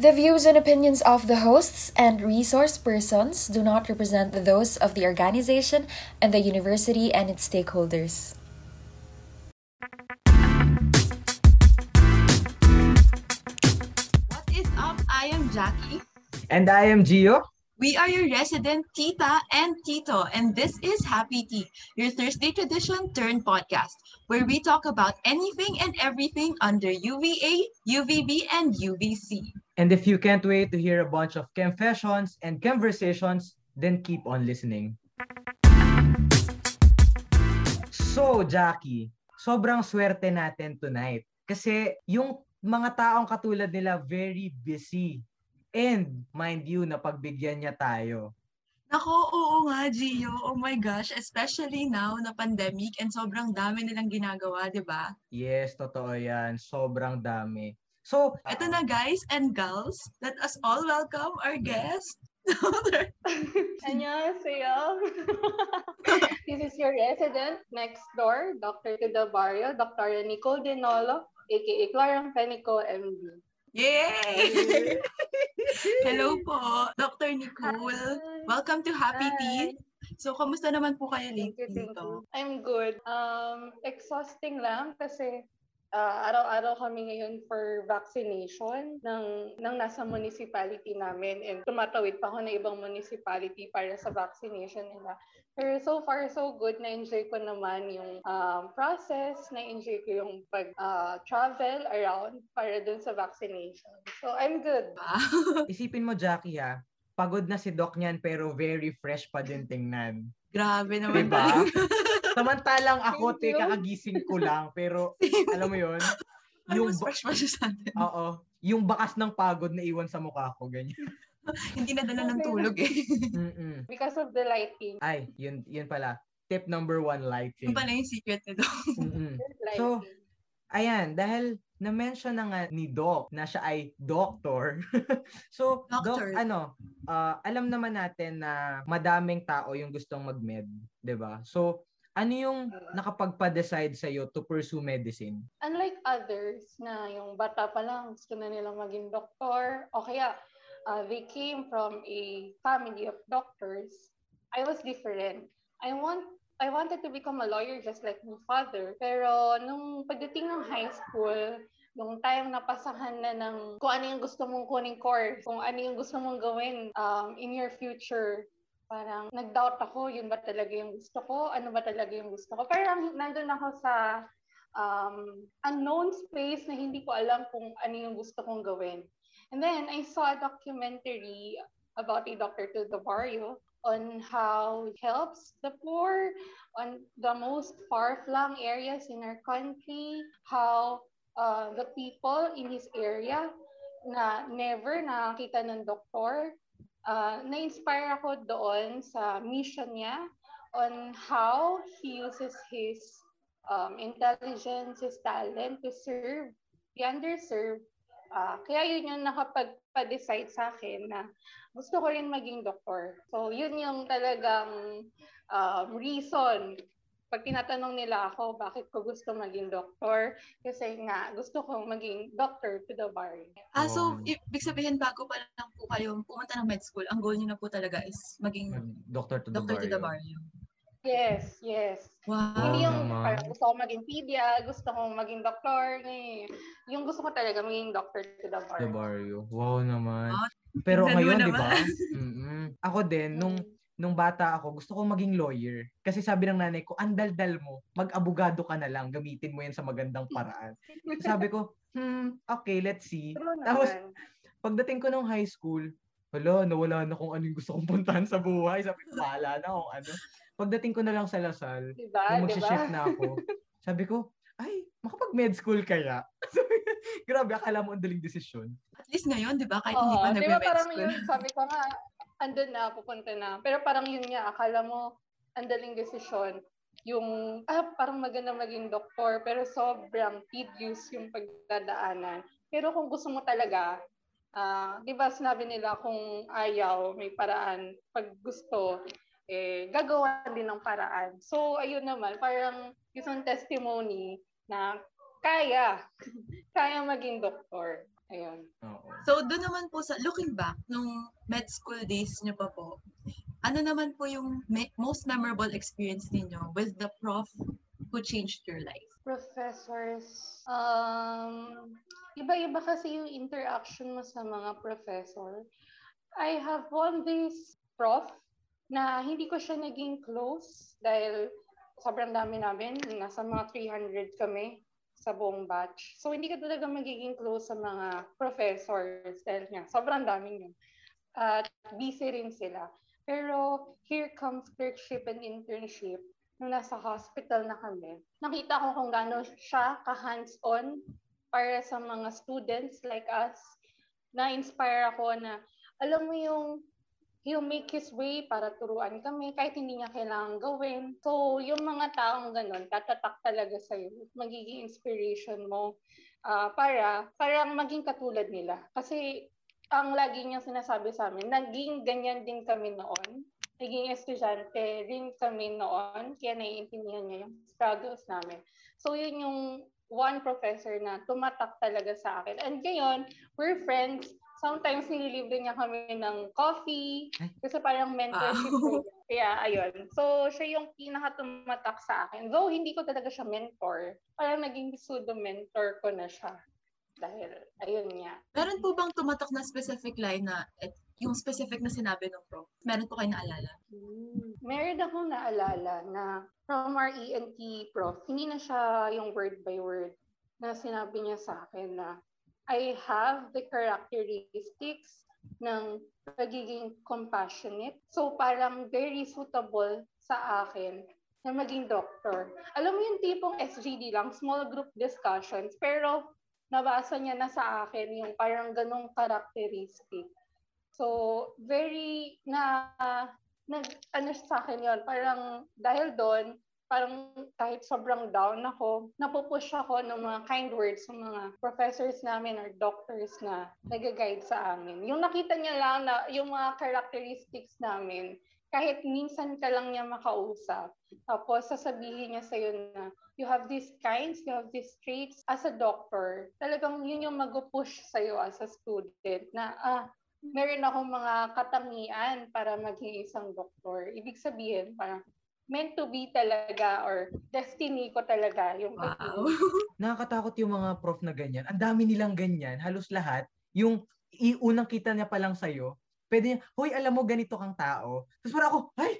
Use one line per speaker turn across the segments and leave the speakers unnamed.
The views and opinions of the hosts and resource persons do not represent those of the organization and the university and its stakeholders.
What is up? I am Jackie.
And I am Gio.
We are your resident tita and tito, and this is Happy Tea, your Thursday tradition turned podcast, where we talk about anything and everything under UVA, UVB, and UVC.
And if you can't wait to hear a bunch of confessions and conversations, then keep on listening. So, Jackie, sobrang swerte natin tonight. Kasi yung mga taong katulad nila very busy. And mind you, napagbigyan niya tayo.
Nako, oo nga, Gio. Oh my gosh, especially now na pandemic and sobrang dami nilang ginagawa, di ba?
Yes, totoo yan. Sobrang dami. So,
Ito na guys and gals, let us all welcome our guest.
안녕하세요. this is your resident next door, Dr. to the Barrio, Dr. Nicole Denolo, aka Clarang Penico, MD.
Yay! Hello po, Dr. Nicole.
Hi.
Welcome to Happy
Hi.
Tea. So, kamusta naman po kayo
Thank you,
lately
thank
dito?
you. I'm good. Um, exhausting lang kasi ah, araw-araw kami ngayon for vaccination ng, ng nasa municipality namin and tumatawid pa ako na ibang municipality para sa vaccination nila. Pero so far, so good. Na-enjoy ko naman yung um, process. Na-enjoy ko yung pag-travel around para dun sa vaccination. So, I'm good.
Wow.
isipin mo, Jackie ha, pagod na si Doc niyan pero very fresh pa din tingnan.
Grabe naman
Diba? Samantalang ako,
Thank
te,
you.
kakagising ko lang. Pero, alam mo yun?
Yung
Yung, ba-
fresh pa siya sa atin.
oo, yung bakas ng pagod na iwan sa mukha ko, ganyan.
Hindi na dala ng tulog eh.
Mm-mm.
Because of the lighting.
Ay, yun, yun pala. Tip number one, lighting.
Yung pala yung secret nito.
Mm-mm.
lighting.
So, Ayan, dahil na-mention na nga ni Doc na siya ay doctor. so,
Doctor.
Doc, ano, ah, alam naman natin na madaming tao yung gustong mag-med, 'di ba? So, ano yung nakapagpa-decide sa iyo to pursue medicine?
unlike others na yung bata pa lang gusto na nilang maging doktor o kaya uh, they came from a family of doctors, I was different. I want I wanted to become a lawyer just like my father. Pero nung pagdating ng high school, nung time na pasahan na ng kung ano yung gusto mong kuning course, kung ano yung gusto mong gawin um, in your future, parang nag-doubt ako, yun ba talaga yung gusto ko? Ano ba talaga yung gusto ko? Parang nandun ako sa um, unknown space na hindi ko alam kung ano yung gusto kong gawin. And then I saw a documentary about a doctor to the barrio on how it helps the poor on the most far-flung areas in our country, how uh, the people in his area na never nakakita ng doktor, uh, na-inspire ako doon sa mission niya on how he uses his um, intelligence, his talent to serve the underserved. Ah, kaya yun yung nakapagpa-decide sa akin na gusto ko rin maging doktor. So, yun yung talagang um, reason. Pag tinatanong nila ako, bakit ko gusto maging doktor? Kasi nga, gusto ko maging doctor to the bar.
Ah, so,
Wow.
ibig sabihin, bago pa lang po kayo pumunta ng med school, ang goal niyo na po talaga is maging
Doctor to the
doctor to the
barrio.
barrio.
Yes, yes.
Wow.
Hindi yung
naman.
parang gusto ko maging pedia, gusto ko maging doktor. eh. Yung gusto ko talaga maging doctor to the bar.
The barrio. Wow naman.
Ah,
Pero ngayon, di ba? Mm-mm. Ako din, nung nung bata ako, gusto ko maging lawyer. Kasi sabi ng nanay ko, andal-dal mo, mag-abogado ka na lang, gamitin mo yan sa magandang paraan. sabi ko, hmm, okay, let's see. Tapos, pagdating ko nung high school, wala, nawala na kung ano yung gusto kong puntahan sa buhay. Sabi ko, bahala na kung ano. Pagdating ko na lang sa Lasal,
Diba?
nung
Diba?
magsishift na ako, sabi ko, ay, makapag-med school kaya? Grabe, akala mo ang daling desisyon.
At least ngayon, di ba? Kahit hindi
Oo,
pa
di ba
nagme-med
parang
school.
yun, sabi ko nga, andun na, pupunta na. Pero parang yun nga, akala mo, andaling desisyon. Yung, ah, parang maganda maging doktor, pero sobrang tedious yung pagdadaanan. Pero kung gusto mo talaga, ah, di ba sinabi nila kung ayaw, may paraan. Pag gusto, eh, gagawa din ng paraan. So, ayun naman, parang isang testimony na kaya, kaya maging doktor. Ayun.
Oo.
So, doon naman po sa, looking back, nung med school days niyo pa po, ano naman po yung me- most memorable experience ninyo with the prof who changed your life?
Professors, um, iba-iba kasi yung interaction mo sa mga professor. I have one this prof na hindi ko siya naging close dahil sobrang dami namin. Nasa mga 300 kami sa buong batch. So, hindi ka talaga magiging close sa mga professors dahil nga, sobrang daming yun. At busy rin sila. Pero here comes clerkship and internship nung nasa hospital na kami. Nakita ko kung gaano siya ka-hands-on para sa mga students like us. Na-inspire ako na, alam mo yung he'll make his way para turuan kami kahit hindi niya kailangan gawin. So, yung mga taong ganun, tatatak talaga sa'yo. Magiging inspiration mo uh, para parang maging katulad nila. Kasi ang lagi niyang sinasabi sa amin, naging ganyan din kami noon. Naging estudyante rin kami noon, kaya naiintindihan niya yung struggles namin. So, yun yung one professor na tumatak talaga sa akin. And ngayon, we're friends sometimes nililibre niya kami ng coffee kasi parang mentorship wow. Kaya ayun. So siya yung pinaka tumatak sa akin. Though hindi ko talaga siya mentor, parang naging pseudo mentor ko na siya. Dahil ayun niya.
Meron po bang tumatak na specific line na et, yung specific na sinabi ng prof? Meron po kayo naalala?
Hmm. Meron akong naalala na from our ENT prof, hindi na siya yung word by word na sinabi niya sa akin na I have the characteristics ng pagiging compassionate. So parang very suitable sa akin na maging doctor. Alam mo yung tipong SGD lang, small group discussions, pero nabasa niya na sa akin yung parang ganong characteristic. So, very na, nag, ano sa akin yon parang dahil doon, parang kahit sobrang down ako, napupush ako ng mga kind words sa mga professors namin or doctors na nag-guide sa amin. Yung nakita niya lang na yung mga characteristics namin, kahit minsan ka lang niya makausap, tapos sasabihin niya sa'yo na you have these kinds, you have these traits as a doctor, talagang yun yung mag-push sa'yo as a student na, ah, meron akong mga katangian para maging isang doktor. Ibig sabihin, parang meant to be talaga or destiny ko talaga yung
wow.
Nakakatakot yung mga prof na ganyan. Ang dami nilang ganyan. Halos lahat. Yung iunang kita niya pa lang sa'yo, pwede niya, hoy, alam mo, ganito kang tao. Tapos parang ako, ay,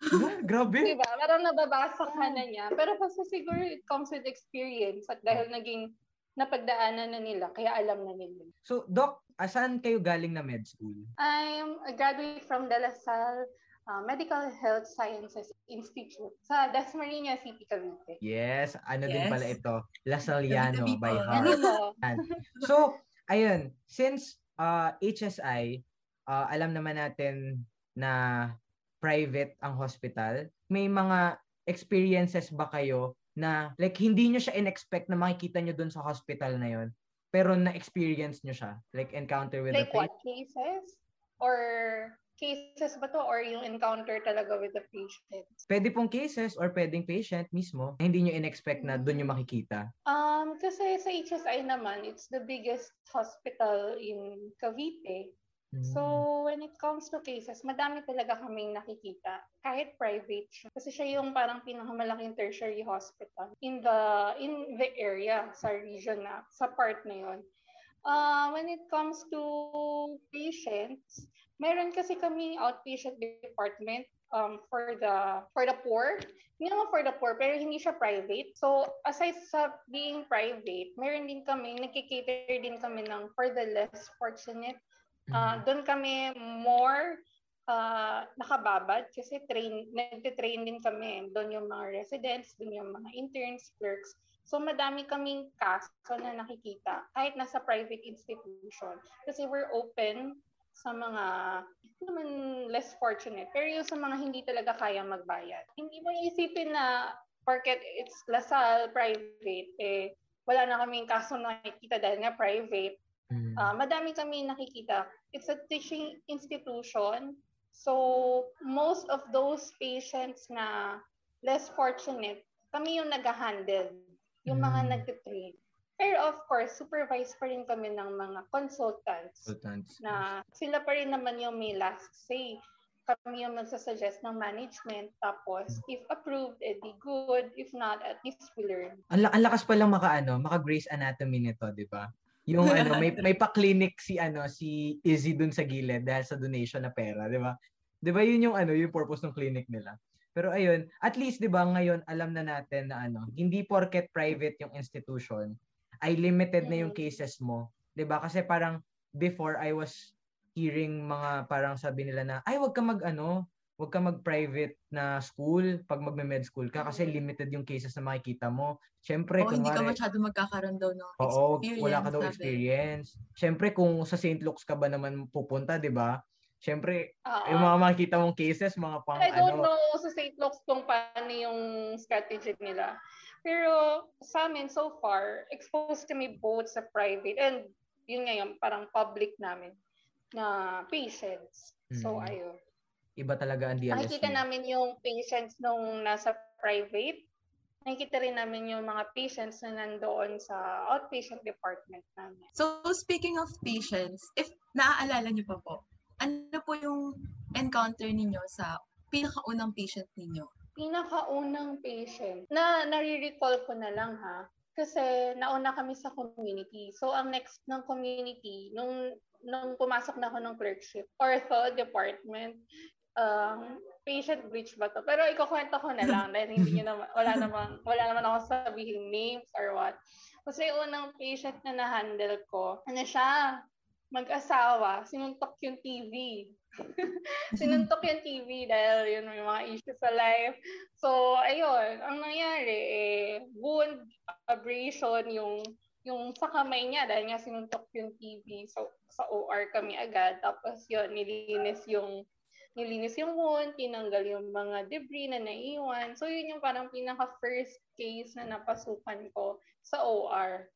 grabe.
diba? Parang nababasa ka na niya. Pero kasi siguro it comes with experience at dahil naging napagdaanan na nila, kaya alam na nila.
So, Doc, asan kayo galing na med school?
I'm a graduate from De La Salle uh, Medical Health Sciences Institute sa Dasmariñas City, Cavite.
Yes, ano yes. din pala ito? Lasaliano by
heart.
so, ayun, since uh, HSI, uh, alam naman natin na private ang hospital, may mga experiences ba kayo na like hindi nyo siya in-expect na makikita nyo dun sa hospital na yon pero na-experience nyo siya? Like encounter with
like
the
patient? Like what cases? Or cases ba to or yung encounter talaga with the patient?
Pwede pong cases or pwedeng patient mismo hindi nyo in-expect na doon nyo makikita?
Um, kasi sa HSI naman, it's the biggest hospital in Cavite. So, hmm. when it comes to cases, madami talaga kaming nakikita. Kahit private siya. Kasi siya yung parang pinakamalaking tertiary hospital in the in the area, sa region na, sa part na yon. Uh, when it comes to patients, meron kasi kami outpatient department um, for the for the poor. Hindi naman for the poor, pero hindi siya private. So, aside sa being private, meron din kami, nagkikater din kami ng for the less fortunate. Uh, doon kami more uh, nakababad kasi train, nagte-train din kami. Doon yung mga residents, doon yung mga interns, clerks. So madami kaming kaso na nakikita kahit nasa private institution kasi we're open sa mga naman less fortunate pero yung sa mga hindi talaga kaya magbayad. Hindi mo isipin na porket it's Lasal private eh wala na kaming kaso na nakikita dahil nga private. Mm. Uh, madami kami nakikita. It's a teaching institution. So most of those patients na less fortunate, kami yung nag-handle yung mga mm. nagtitrain. Pero of course, supervise pa rin kami ng mga consultants,
Consultants.
na sila pa rin naman yung may last say. Kami yung magsasuggest ng management. Tapos, if approved, edi good. If not, at least we learn.
Ang, ang lakas pa lang maka ano, maka Grey's Anatomy nito, 'di ba? Yung ano, may may pa-clinic si ano, si Izzy dun sa gilid dahil sa donation na pera, 'di ba? 'Di ba yun yung ano, yung purpose ng clinic nila. Pero ayun, at least 'di ba ngayon alam na natin na ano, hindi porket private yung institution ay limited na yung
Mm.
cases mo, 'di ba? Kasi parang before I was hearing mga parang sabi nila na ay wag ka mag ano, wag ka mag-private na school pag magme-med school ka kasi
Mm.
limited yung cases na makikita mo. Syempre,
O hindi ka masyado magkakaroon daw ng
oo,
experience.
wala ka daw
sabi.
experience. Syempre, kung sa St. Luke's ka ba naman pupunta, di ba? Syempre,
Oo.
yung mga makikita mong cases, mga pang
I don't
ano,
know sa St. Luke's kung paano yung strategy nila. Pero sa amin, so far, exposed kami both sa private and yun ngayon, parang public namin na patients. So,
Mm.
ayun.
iba talaga ang DLSU.
Nakikita namin yung patients nung nasa private. Nakikita rin namin yung mga patients na nandoon sa outpatient department namin.
So, speaking of patients, if naaalala niyo pa po, ano po yung encounter ninyo sa pinakaunang patient ninyo?
Pinakaunang patient na nare-recall ko na lang ha. Kasi nauna kami sa community. So, ang next ng community, nung, nung pumasok na ako ng clerkship, ortho department, um, patient breach ba to? Pero ikukwento ko na lang dahil hindi nyo naman, wala naman, wala naman ako sabihin names or what. Kasi unang patient na na-handle ko, ano siya, mag-asawa, sinuntok yung TV. sinuntok yung TV dahil yun may mga issues sa life. So, ayun, ang nangyari, eh, wound, abrasion, yung yung sa kamay niya dahil nga sinuntok yung TV. So, sa OR kami agad. Tapos yun, nilinis yung nilinis yung wound, tinanggal yung mga debris na naiwan. So, yun yung parang pinaka-first case na napasukan ko sa OR.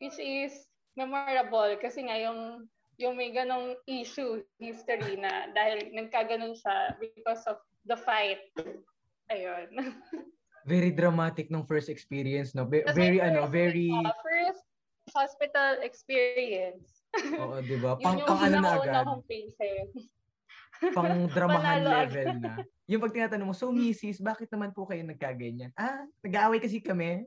Which is memorable kasi nga yung yung may ganong issue, history na dahil nagkaganon siya because of the fight. Ayun.
Very dramatic nung first experience, no?
That's
Very,
my
ano,
first,
very,
uh, first hospital experience.
oo, di ba? Pang,
yung
pang ano na agad,
kong
pang dramahan level na. Yung pag tinatanong mo, so misis, bakit naman po kayo nagkaganyan? Ah, nag-aaway kasi kami.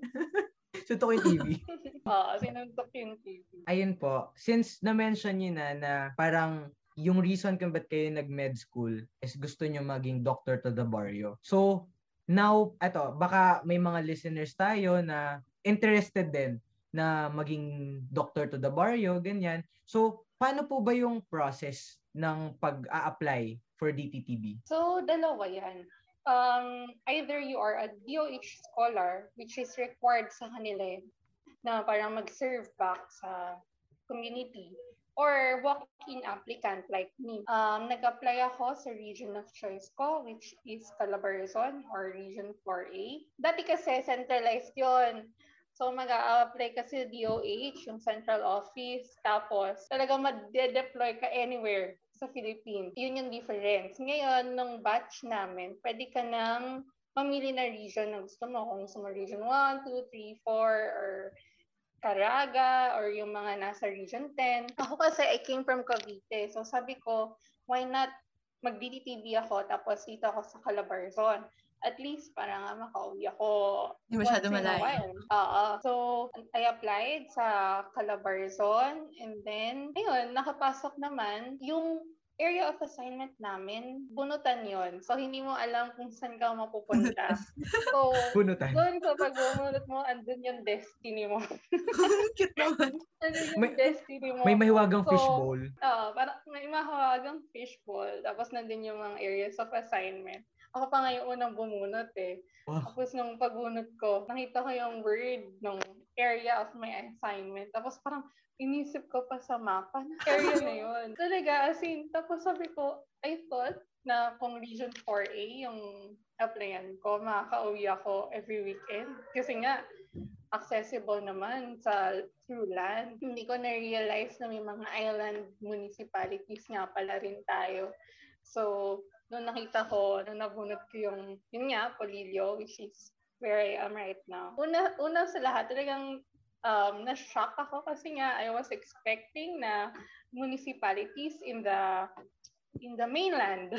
Suntok yung TV.
Oo, sinuntok yung TV.
ayun po, since na-mention niyo na na parang yung reason kung ba't kayo nag-med school is gusto nyo maging doctor to the barrio. So, now, eto, baka may mga listeners tayo na interested din na maging doctor to the barrio, ganyan. So, paano po ba yung process ng pag-a-apply for DTTB?
So, dalawa yan. Um, either you are a DOH scholar, which is required sa kanila yun, na parang mag-serve back sa community, or walk-in applicant like me. Um, nag-apply ako sa region of choice ko, which is Calabarzon or Region 4A. Dati kasi centralized yon So, mag-a-apply kasi DOH, yung central office, tapos talagang mag-deploy ka anywhere sa Philippines. Yun yung difference. Ngayon, nung batch namin, pwede ka nang mamili na region na gusto mo. Kung gusto mo region 1, 2, 3, 4, or Caraga, or yung mga nasa region 10. Ako kasi, I came from Cavite. So sabi ko, why not mag-DDTV ako, tapos dito ako sa Calabarzon. At least, para nga makauwi ako
Hindi masyado malayo.
Oo. So, I applied sa Calabarzon and then, ayun, nakapasok naman. Yung area of assignment namin, bunutan yon So, hindi mo alam kung saan ka mapupunta. so,
Bunutan.
doon sa pagbubunot mo, andun yung destiny mo.
Cute naman.
andun yung
May-
destiny mo.
May mahiwagang
So,
fishbowl.
Oo, parang may mahawagang fishbowl. Tapos nandun yung mga areas of assignment. Ako pa nga yung unang bumunot eh.
Wow.
Tapos nung pagbunot ko, nakita ko yung word ng area of my assignment. Tapos parang inisip ko pa sa mapa na area na yun. Talaga, as in, tapos sabi ko, I thought na kung Region 4A yung applyan ko, makaka-uwi ako every weekend. Kasi nga, accessible naman sa through land. Hindi ko na-realize na may mga island municipalities nga pala rin tayo. So, nung nakita ko, nung nabunot ko yung, yun nga, Polillo, which is where I am right now. Una, una sa lahat, talagang um, na-shock ako kasi nga I was expecting na municipalities in the in the mainland.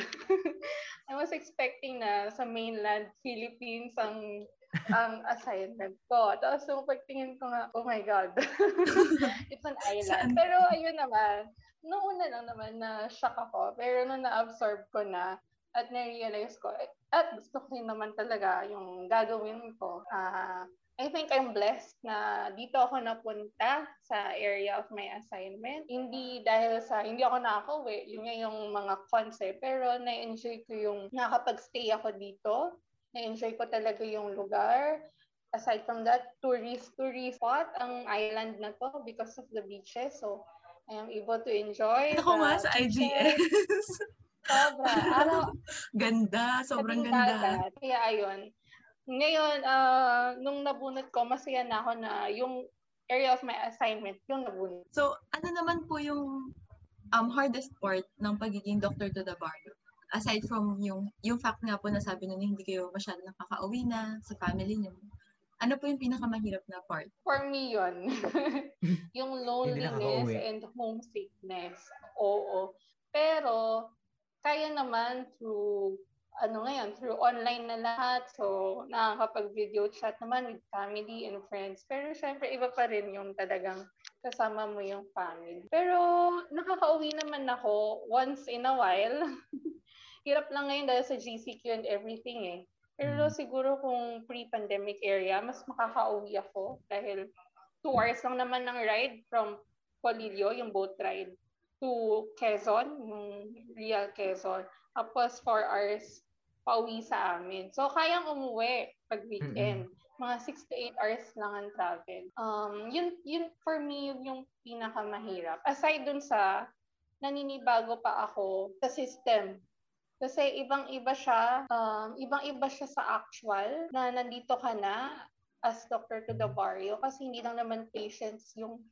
I was expecting na sa mainland Philippines ang ang assignment ko. Tapos nung pagtingin ko nga, oh my God, it's an island. Pero ayun naman, noong una lang naman na shock ako. Pero nung na-absorb ko na, at na-realize ko, at gusto ko naman talaga yung gagawin ko. Uh, I think I'm blessed na dito ako napunta sa area of my assignment. Hindi dahil sa, hindi ako nakakauwi, yun nga yung mga concept, pero na-enjoy ko yung nakapag-stay ako dito. Na-enjoy ko talaga yung lugar. Aside from that, tourist, tourist spot ang island na to because of the beaches. So, I am able to enjoy.
Ako nga sa IGS.
Sobra. Araw,
ganda, sobrang ganda.
Kaya ayun, ngayon, uh, nung nabunot ko, masaya na ako na yung area of my assignment, yung nabunot.
So, ano naman po yung um, hardest part ng pagiging doctor to the barrio? Aside from yung yung fact nga po na sabi nyo hindi kayo masyado nakaka-uwi na sa family niyo. Ano po yung pinakamahirap na part?
For me yun. yung loneliness and homesickness. Oo. Pero, kaya naman through ano ngayon, through online na lahat. So, nakakapag-video chat naman with family and friends. Pero syempre, iba pa rin yung talagang kasama mo yung family. Pero nakakauwi naman ako once in a while. Hirap lang ngayon dahil sa GCQ and everything eh. Pero mm. siguro kung pre-pandemic area, mas makakauwi ako dahil two hours lang naman ng ride from Polillo, yung boat ride, to Quezon, yung real Quezon. Tapos 4 hours pauwi sa amin. So, kayang umuwi pag weekend. Mm-hmm. Mga 6 to 8 hours lang ang travel. Um, yun, yun for me, yun yung pinakamahirap. Aside dun sa naninibago pa ako sa system. Kasi ibang-iba siya, um, ibang-iba siya sa actual na nandito ka na as doctor to the barrio kasi hindi lang naman patients yung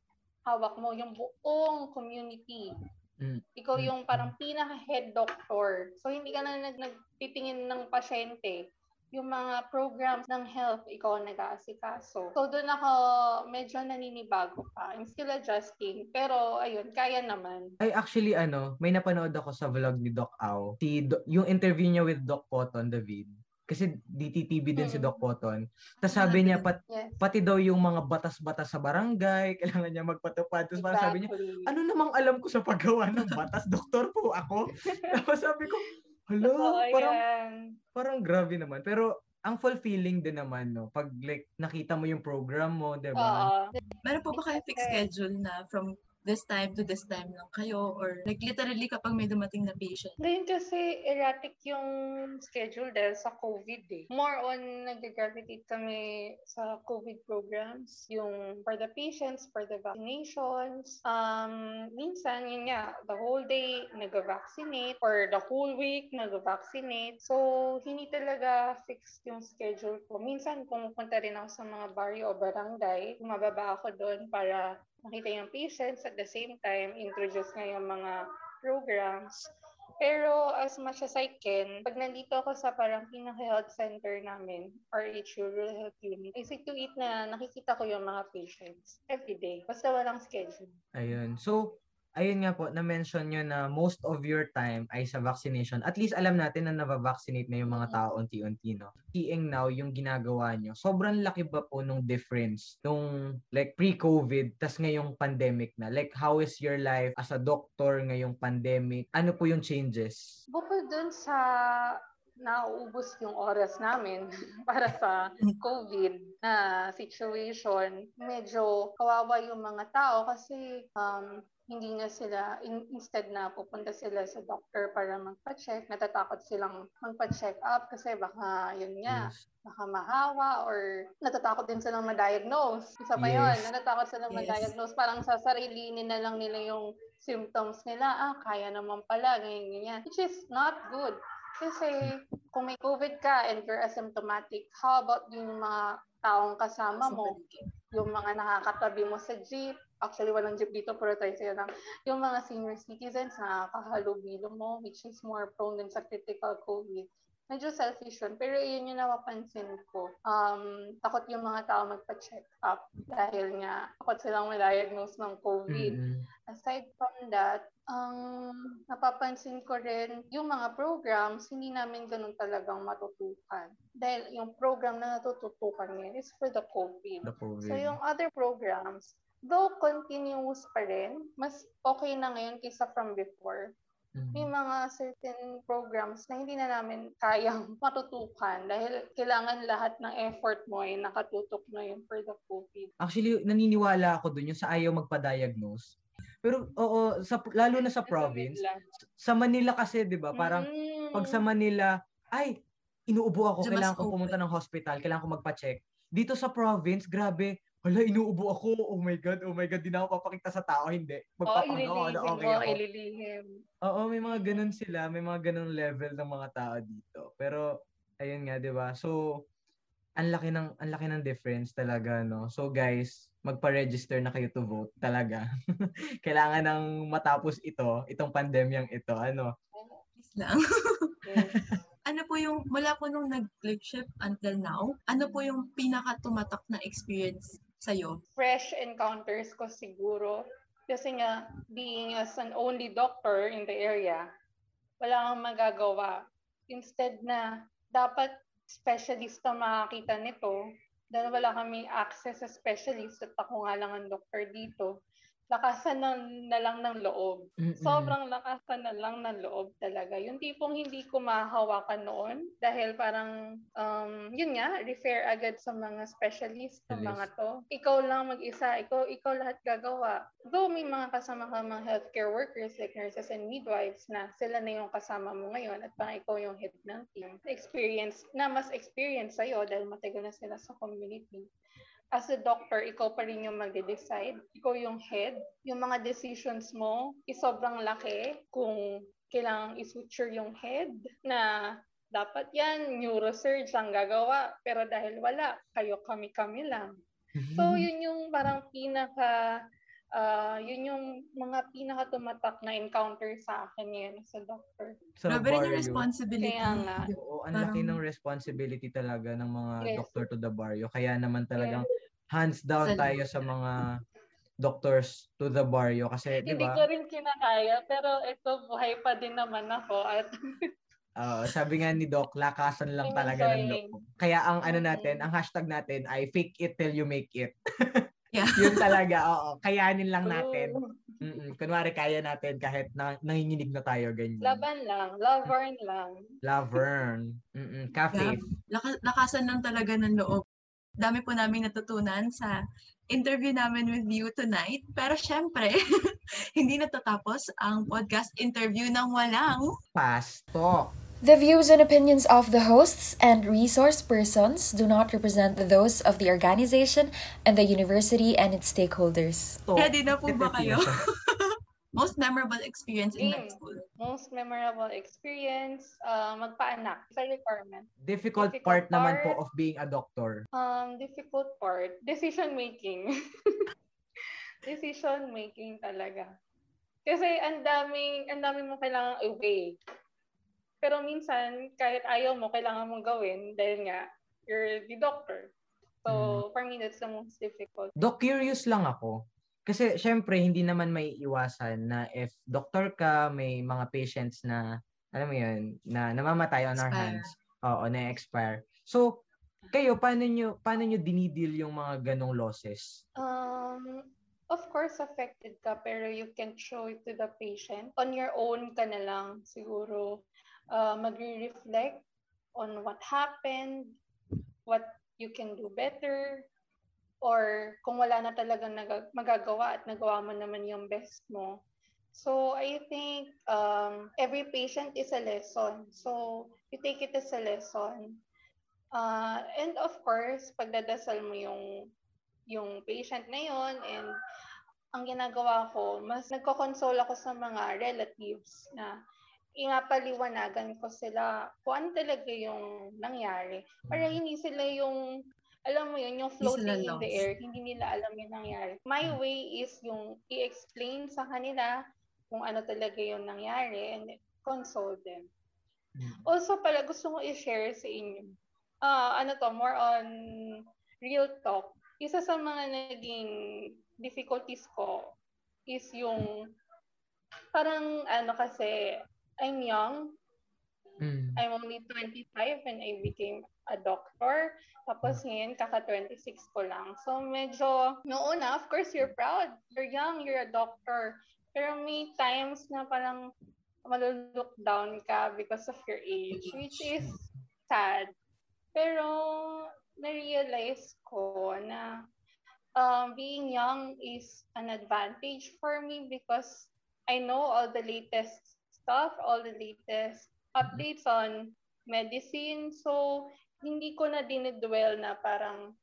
hawak mo, yung buong community. Mm. Ikaw yung parang pinaka-head doctor. So, hindi ka na nag nagtitingin ng pasyente. Yung mga programs ng health, ikaw ang nag-aasikaso. So, doon ako medyo naninibago pa. I'm still adjusting. Pero, ayun, kaya naman.
Ay, actually, ano, may napanood ako sa vlog ni Doc Au. Si, Do- yung interview niya with Doc Cotton, David kasi DTTV din mm. si Doc Cotton. Tapos sabi niya, pat, yes. pati daw yung mga batas-batas sa barangay, kailangan niya magpatupad. Tapos exactly. sabi niya, ano namang alam ko sa paggawa ng batas? Doktor po ako. Tapos sabi ko, hello, oh, parang, parang grabe naman. Pero ang fulfilling din naman, no? Pag like, nakita mo yung program mo, di ba?
Uh, Meron po ba kayo fixed schedule na from this time to this time lang kayo or like literally kapag may dumating na patient?
Ngayon kasi erratic yung schedule dahil sa COVID eh. More on nag-gravitate kami sa COVID programs, yung for the patients, for the vaccinations. Um, minsan, yun nga, the whole day nag-vaccinate or the whole week nag-vaccinate. So, hindi talaga fixed yung schedule ko. Minsan, pumupunta rin ako sa mga barrio o barangay. Mababa ako doon para makita yung patients at the same time, introduce nga yung mga programs. Pero as much as I can, pag nandito ako sa parang pinaka-health center namin, RH Rural Health Unit, I see to it na nakikita ko yung mga patients every day. Basta walang schedule.
Ayun. So, ayun nga po, na-mention nyo na most of your time ay sa vaccination. At least alam natin na nabavaccinate na yung mga tao unti-unti, no? Seeing now, yung ginagawa nyo, sobrang laki ba po nung difference nung like pre-COVID, tas ngayong pandemic na? Like, how is your life as a doctor ngayong pandemic? Ano po yung changes?
Bukod dun sa nauubos yung oras namin para sa COVID na situation. Medyo kawawa yung mga tao kasi um, hindi nga sila, in, instead na pupunta sila sa doctor para magpa-check, natatakot silang magpa-check up kasi baka, yun nga, yes. baka mahawa or natatakot din silang ma-diagnose. Isa pa yes. yun, natatakot silang yes. ma-diagnose. Parang sa sarilinin na lang nila yung symptoms nila. Ah, kaya naman pala, ganyan, ganyan. Which is not good. Kasi kung may COVID ka and you're asymptomatic, how about yung mga taong kasama mo? Yung mga nakakatabi mo sa jeep, actually walang jeep dito, pero tayo sila lang. Yung mga senior citizens na kahalubilo mo, which is more prone din sa critical COVID. medyo selfish yun. Pero yun yung napapansin ko. Um, takot yung mga tao magpa-check up dahil nga takot silang ma-diagnose ng COVID.
Mm-mm.
Aside from that, ang napapansin ko rin, yung mga programs, hindi namin ganun talagang matutukan. Dahil yung program na natututukan ngayon is for the COVID.
The COVID.
So yung other programs, though continuous pa rin, mas okay na ngayon kaysa from before. May
Mhm.
mga certain programs na hindi na namin kayang matutukan dahil kailangan lahat ng effort mo ay nakatutok ngayon for the COVID.
Actually, naniniwala ako dun yung sa ayaw magpa-diagnose. Pero oo, sa, lalo na sa province, sa Manila kasi, di ba, parang
Mm.
pag sa Manila, ay, inuubo ako, kailangan ko pumunta ng hospital, kailangan ko magpa-check. Dito sa province, grabe, hala, inuubo ako, oh my God, oh my God, di na ako papakita sa tao, hindi. Ako na
ililihim
okay
mo,
ako.
ililihim.
Oo, may mga ganun sila, may mga ganun level ng mga tao dito. Pero, ayun nga, di ba? So, ang laki ng ang laki ng difference talaga no. So guys, magpa-register na kayo to vote talaga. Kailangan nang matapos ito, itong pandemyang ito, ano.
Please lang. Ano po yung, mula po nung nag-click ship until now, ano po yung pinaka-tumatak na experience sa'yo?
Fresh encounters ko siguro. Kasi nga, being as an only doctor in the area, wala kang magagawa. Instead na dapat specialist ang makakita nito, dahil wala kami access sa specialist at ako nga lang ang doctor dito, lakasan na, na lang ng loob.
Mm-mm.
Sobrang lakasan na lang ng loob talaga. Yung tipong hindi ko mahawakan noon dahil parang, um, yun nga, refer agad sa mga specialist ng mga to. Ikaw lang mag-isa, ikaw, ikaw lahat gagawa. Though may mga kasama ka mga healthcare workers like nurses and midwives na sila na yung kasama mo ngayon at parang ikaw yung head ng team. Experience, na mas experience sa'yo dahil matagal na sila sa community as a doctor, ikaw pa rin yung magde-decide. Ikaw yung head. Yung mga decisions mo is sobrang laki kung kailangang i-suture yung head na dapat yan, neurosurge ang gagawa. Pero dahil wala, kayo kami-kami lang. So, yun yung parang pinaka, ah, yun yung mga pinaka tumatak na encounter sa akin ngayon as a doctor.
Sa
Grabe rin yung responsibility.
Kaya nga.
Oo, ang laki ng responsibility talaga ng mga
Yes.
doctor to the barrio. Kaya naman talagang hands down
Sa-
tayo sa mga doctors to the barrio kasi, di
Hindi ko rin kinakaya, pero ito, buhay pa din naman ako at
Oo, sabi nga ni Doc, lakasan lang
I'm
talaga ng loob. Kaya ang ano natin, ang hashtag natin ay fake it till you make it.
Yeah.
Yun talaga, oo. Kayanin lang natin. Mm-mm. Kunwari, kaya natin kahit na, nanginginig na tayo, ganyan.
Laban lang, lavern lang.
Laverne. Mm-mm. Cafe.
Laka- lakasan lang talaga ng loob. Dami po namin natutunan sa interview namin with you tonight. Pero syempre, hindi natatapos ang podcast interview ng walang
Pasto.
The views and opinions of the hosts and resource persons do not represent those of the organization and the university and its stakeholders.
Ready na po ba kayo? most memorable experience in med
Game.
school.
Most memorable experience, uh, magpaanak. Sa requirement.
Difficult,
Difficult
part, naman po
part.
of being a doctor.
Um, difficult part, decision making. decision making talaga. Kasi ang daming, ang daming mo kailangan i-weigh. Pero minsan, kahit ayaw mo, kailangan mong gawin dahil nga, you're the doctor. So, for me, that's the most difficult.
Doc, curious lang ako. Kasi syempre, hindi naman may iwasan na if doctor ka, may mga patients na, alam mo yun, na namamatay on our
Expire.
hands. Oo, na-expire. So, kayo, paano nyo, paano nyo dinidil yung mga ganong losses?
Um, of course, affected ka, pero you can show it to the patient. On your own ka na lang, siguro, uh, magre-reflect on what happened, what you can do better, or kung wala na talaga naga- magagawa at nagawa mo naman yung best mo. So, I think um, every patient is a lesson. So, you take it as a lesson. Uh, and of course, pagdadasal mo yung yung patient na yon and ang ginagawa ko, mas nagko-console ako sa mga relatives na inapaliwanagan ko sila kung ano talaga yung nangyari. Para hindi sila yung, alam mo yun, yung floating in the air, hindi nila alam yung nangyari. My way is yung i-explain sa kanila kung ano talaga yung nangyari and console them. Also pala, gusto ko i-share sa inyo. Ah, ano to, more on real talk. Isa sa mga naging difficulties ko is yung parang ano kasi I'm young.
Mm.
I'm only 25 when I became a doctor. Tapos ngayon, kaka-26 ko lang. So medyo, noong una, of course, you're proud. You're young, you're a doctor. Pero may times na parang malulok down ka because of your age, which is sad. Pero na-realize ko na um, being young is an advantage for me because I know all the latest stuff, all the latest updates on medicine. So, hindi ko na dinidwell na parang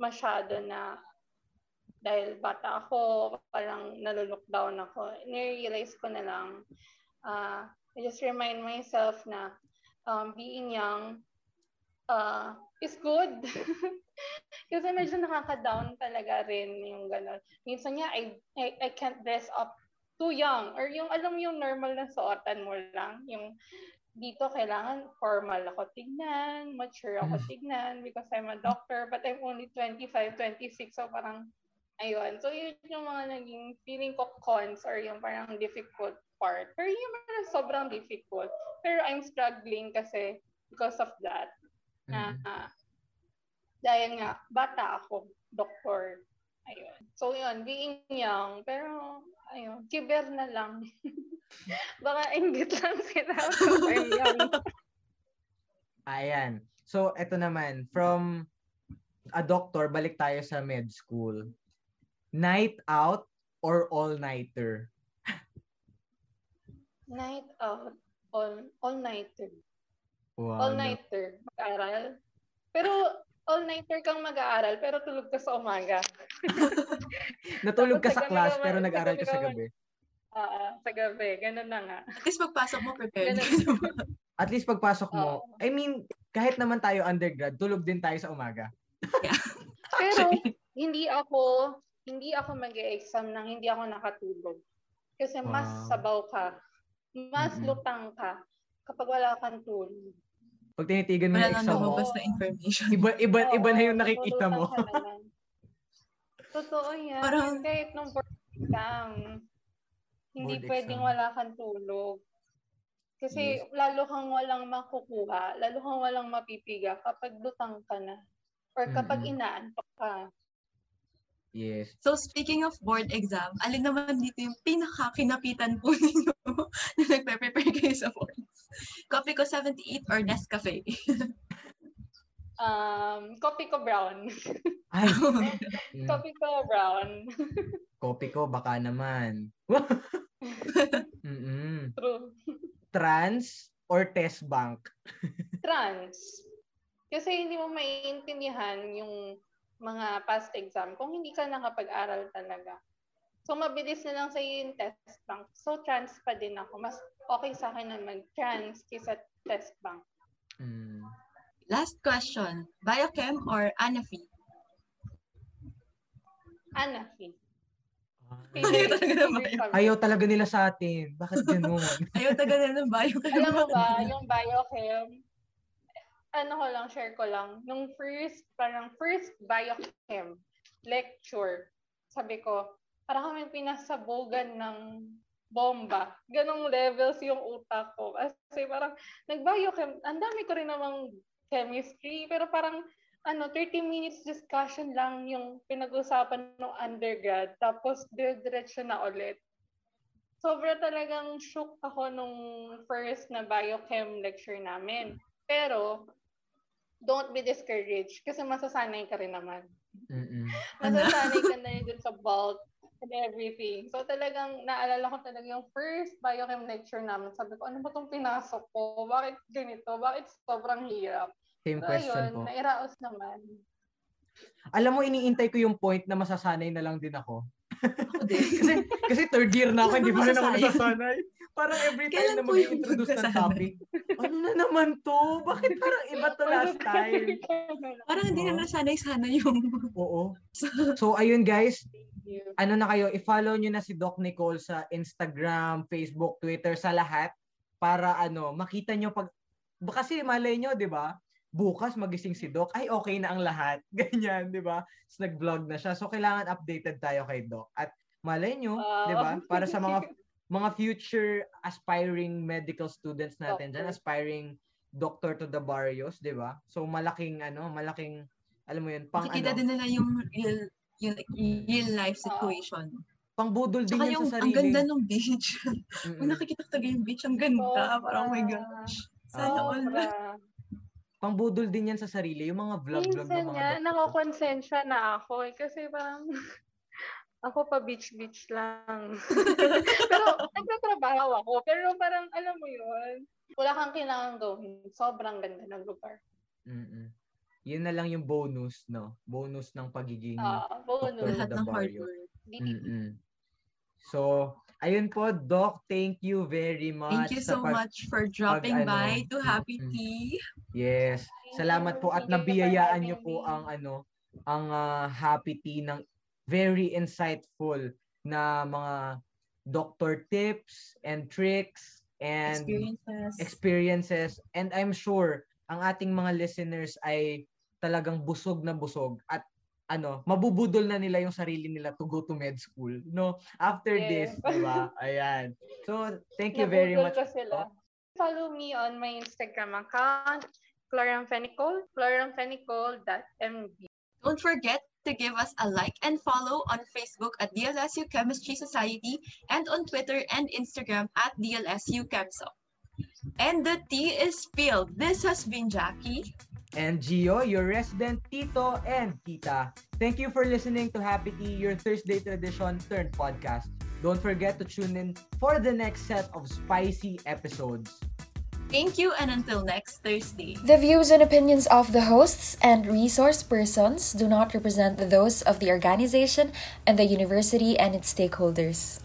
masyado na dahil bata ako, parang nalulok down ako. Nirealize ko na lang, uh, I just remind myself na um, being young uh, is good. Kasi medyo nakaka-down talaga rin yung gano'n. Minsan nga, I, I, I can't dress up too young. Or yung, alam yung normal na suotan mo lang. Yung dito kailangan formal ako tignan, mature ako tignan because I'm a doctor but I'm only 25, 26 so parang ayun. So yun yung mga naging feeling ko cons or yung parang difficult part. Pero yung mga sobrang difficult. Pero I'm struggling kasi because of that. Na uh, dahil nga bata ako, doctor. Ayun. So yun, being young, pero ayun, kiber na lang. Baka inggit lang sila.
Ayan. So, eto naman, from a doctor, balik tayo sa med school. Night out or all-nighter?
Night out, all, all-nighter.
Wow.
All-nighter, mag-aral. Pero all-nighter kang mag-aaral, pero tulog ka sa umaga.
Natulog ka sa
sa
class,
naman-
pero
sa
nag-aral ka sa gabi.
Oo, sa gabi. Ganun na nga.
At least pagpasok mo, prepared.
At least pagpasok mo,
Oo.
I mean, kahit naman tayo undergrad, tulog din tayo sa umaga.
Pero hindi ako hindi ako mag-exam nang hindi ako nakatulog. Kasi mas
Wow.
sabaw ka. Mas
Mm-mm.
lutang ka kapag wala kang tulog.
Pag tinitigan mo
Wala
yung exam mo,
na information.
iba, iba,
Oo,
iba na yung nakikita mo.
Totoo yan.
Parang-
Kahit nung board exam, hindi
Board
pwedeng
exam.
wala kang tulog. Kasi
Yes.
lalo kang walang makukuha, lalo kang walang mapipiga kapag lutang ka na. Or kapag
Mm-mm.
inaantok ka.
Yes.
So speaking of board exam, alin naman dito yung pinaka-kinapitan po ninyo na nagpe-prepare kayo sa boards? Coffee ko 78 or Nescafe?
Um, coffee ko brown.
Ay, mm,
coffee ko brown.
copy ko, baka naman. Mm-mm.
True.
Trans or test bank?
Trans. Kasi hindi mo maiintindihan yung mga past exam kung hindi ka nakapag-aral talaga. So, mabilis na lang sa yung test bank. So, trans pa din ako. Mas okay sa akin na mag-trans kaysa test bank.
Mm.
Last question, Biochem or Anafi?
Anafi.
Ayaw talaga ng bio.
Ayaw talaga nila sa atin. Bakit ganun?
Ayaw taga na ng Biochem.
Alam mo ba, yung biochem, ano ko lang, share ko lang, nung first, parang first biochem lecture, sabi ko, parang kami pinasabogan ng bomba. Ganong levels yung utak ko. Kasi parang, nag-biochem, ang dami ko rin namang chemistry, pero parang, ano, 30 minutes discussion lang yung pinag-usapan ng undergrad, tapos dire-diretso na ulit sobra talagang shook ako nung first na biochem lecture namin. Pero, don't be discouraged kasi masasanay ka rin naman.
Mm-mm.
Masasanay ka na rin dun sa bulk and everything. So talagang naalala ko talaga yung first biochem lecture namin. Sabi ko, ano ba itong pinasok ko? Bakit ganito? Bakit sobrang hirap?
Same
So
question
ayun,
po.
nairaos naman.
Alam mo, iniintay ko yung point na masasanay na lang din ako.
Ako din.
kasi, kasi third year na ako, hindi pa rin ako nasasanay. Parang every time
Kailan
na mag-introduce ng topic, ano na naman to? Bakit parang iba to last time?
Parang hindi na
Oo.
nasanay sana yung...
Oo. So, ayun guys, ano na kayo, i-follow nyo na si Doc Nicole sa Instagram, Facebook, Twitter, sa lahat. para ano, makita nyo pag kasi malay nyo, 'di ba? Bukas magising si Doc, ay okay na ang lahat. Ganyan, 'di ba? So nag-vlog na siya. So kailangan updated tayo kay Doc. At malay nyo,
Wow.
'di ba? Para sa mga mga future aspiring medical students natin dyan,
Doctor.
aspiring doctor to the barrios, 'di ba? So malaking ano, malaking alam mo 'yun, pang
Makikita
ano,
din nila yung real yung real life situation.
pang budol din
Tsaka
yan
yung
sa
ang
sarili.
ganda ng beach. Kung nakikita ko talaga yung beach, ang ganda.
Sobra.
Parang, oh my gosh. Sana
Oo.
all.
Pangbudol din yan sa sarili, yung mga vlog-vlog ng
Minsan
mga
nga,
doktor.
nakakonsensya na ako eh, kasi parang ako pa beach-beach lang. pero nagtatrabaho ako, pero parang alam mo yun, wala kang kailangan gawin. Sobrang ganda ng lugar.
Mm-mm. Yun na lang yung bonus, no? Bonus ng pagiging
Ah, bonus.
Lahat
the
ng hard work.
Mm-mm. So, ayun po, Doc, thank you very much.
Thank you so
pag-
much for dropping
ano,
by to Happy
mm,
Tea.
Yes. Salamat po at nabiyayaan niyo po ang ano, ang ah, Happy Tea ng very insightful na mga doctor tips and tricks and
Experiences.
experiences and I'm sure ang ating mga listeners ay talagang busog na busog at ano, mabubudol na nila yung sarili nila to go to med school, no? After this,
Yes.
di ba? Ayan. So, thank you very much.
sila. Follow me on my Instagram account, chloramphenicol, chloramphenicol.mb.
Don't forget to give us a like and follow on Facebook at DLSU Chemistry Society and on Twitter and Instagram at DLSU Chemso. And the tea is spilled. This has been Jackie.
And Gio, your resident tito and tita. Thank you for listening to Happy Tea, your Thursday tradition turned podcast. Don't forget to tune in for the next set of spicy episodes.
Thank you and until next Thursday.
The views and opinions of the hosts and resource persons do not represent those of the organization and the university and its stakeholders.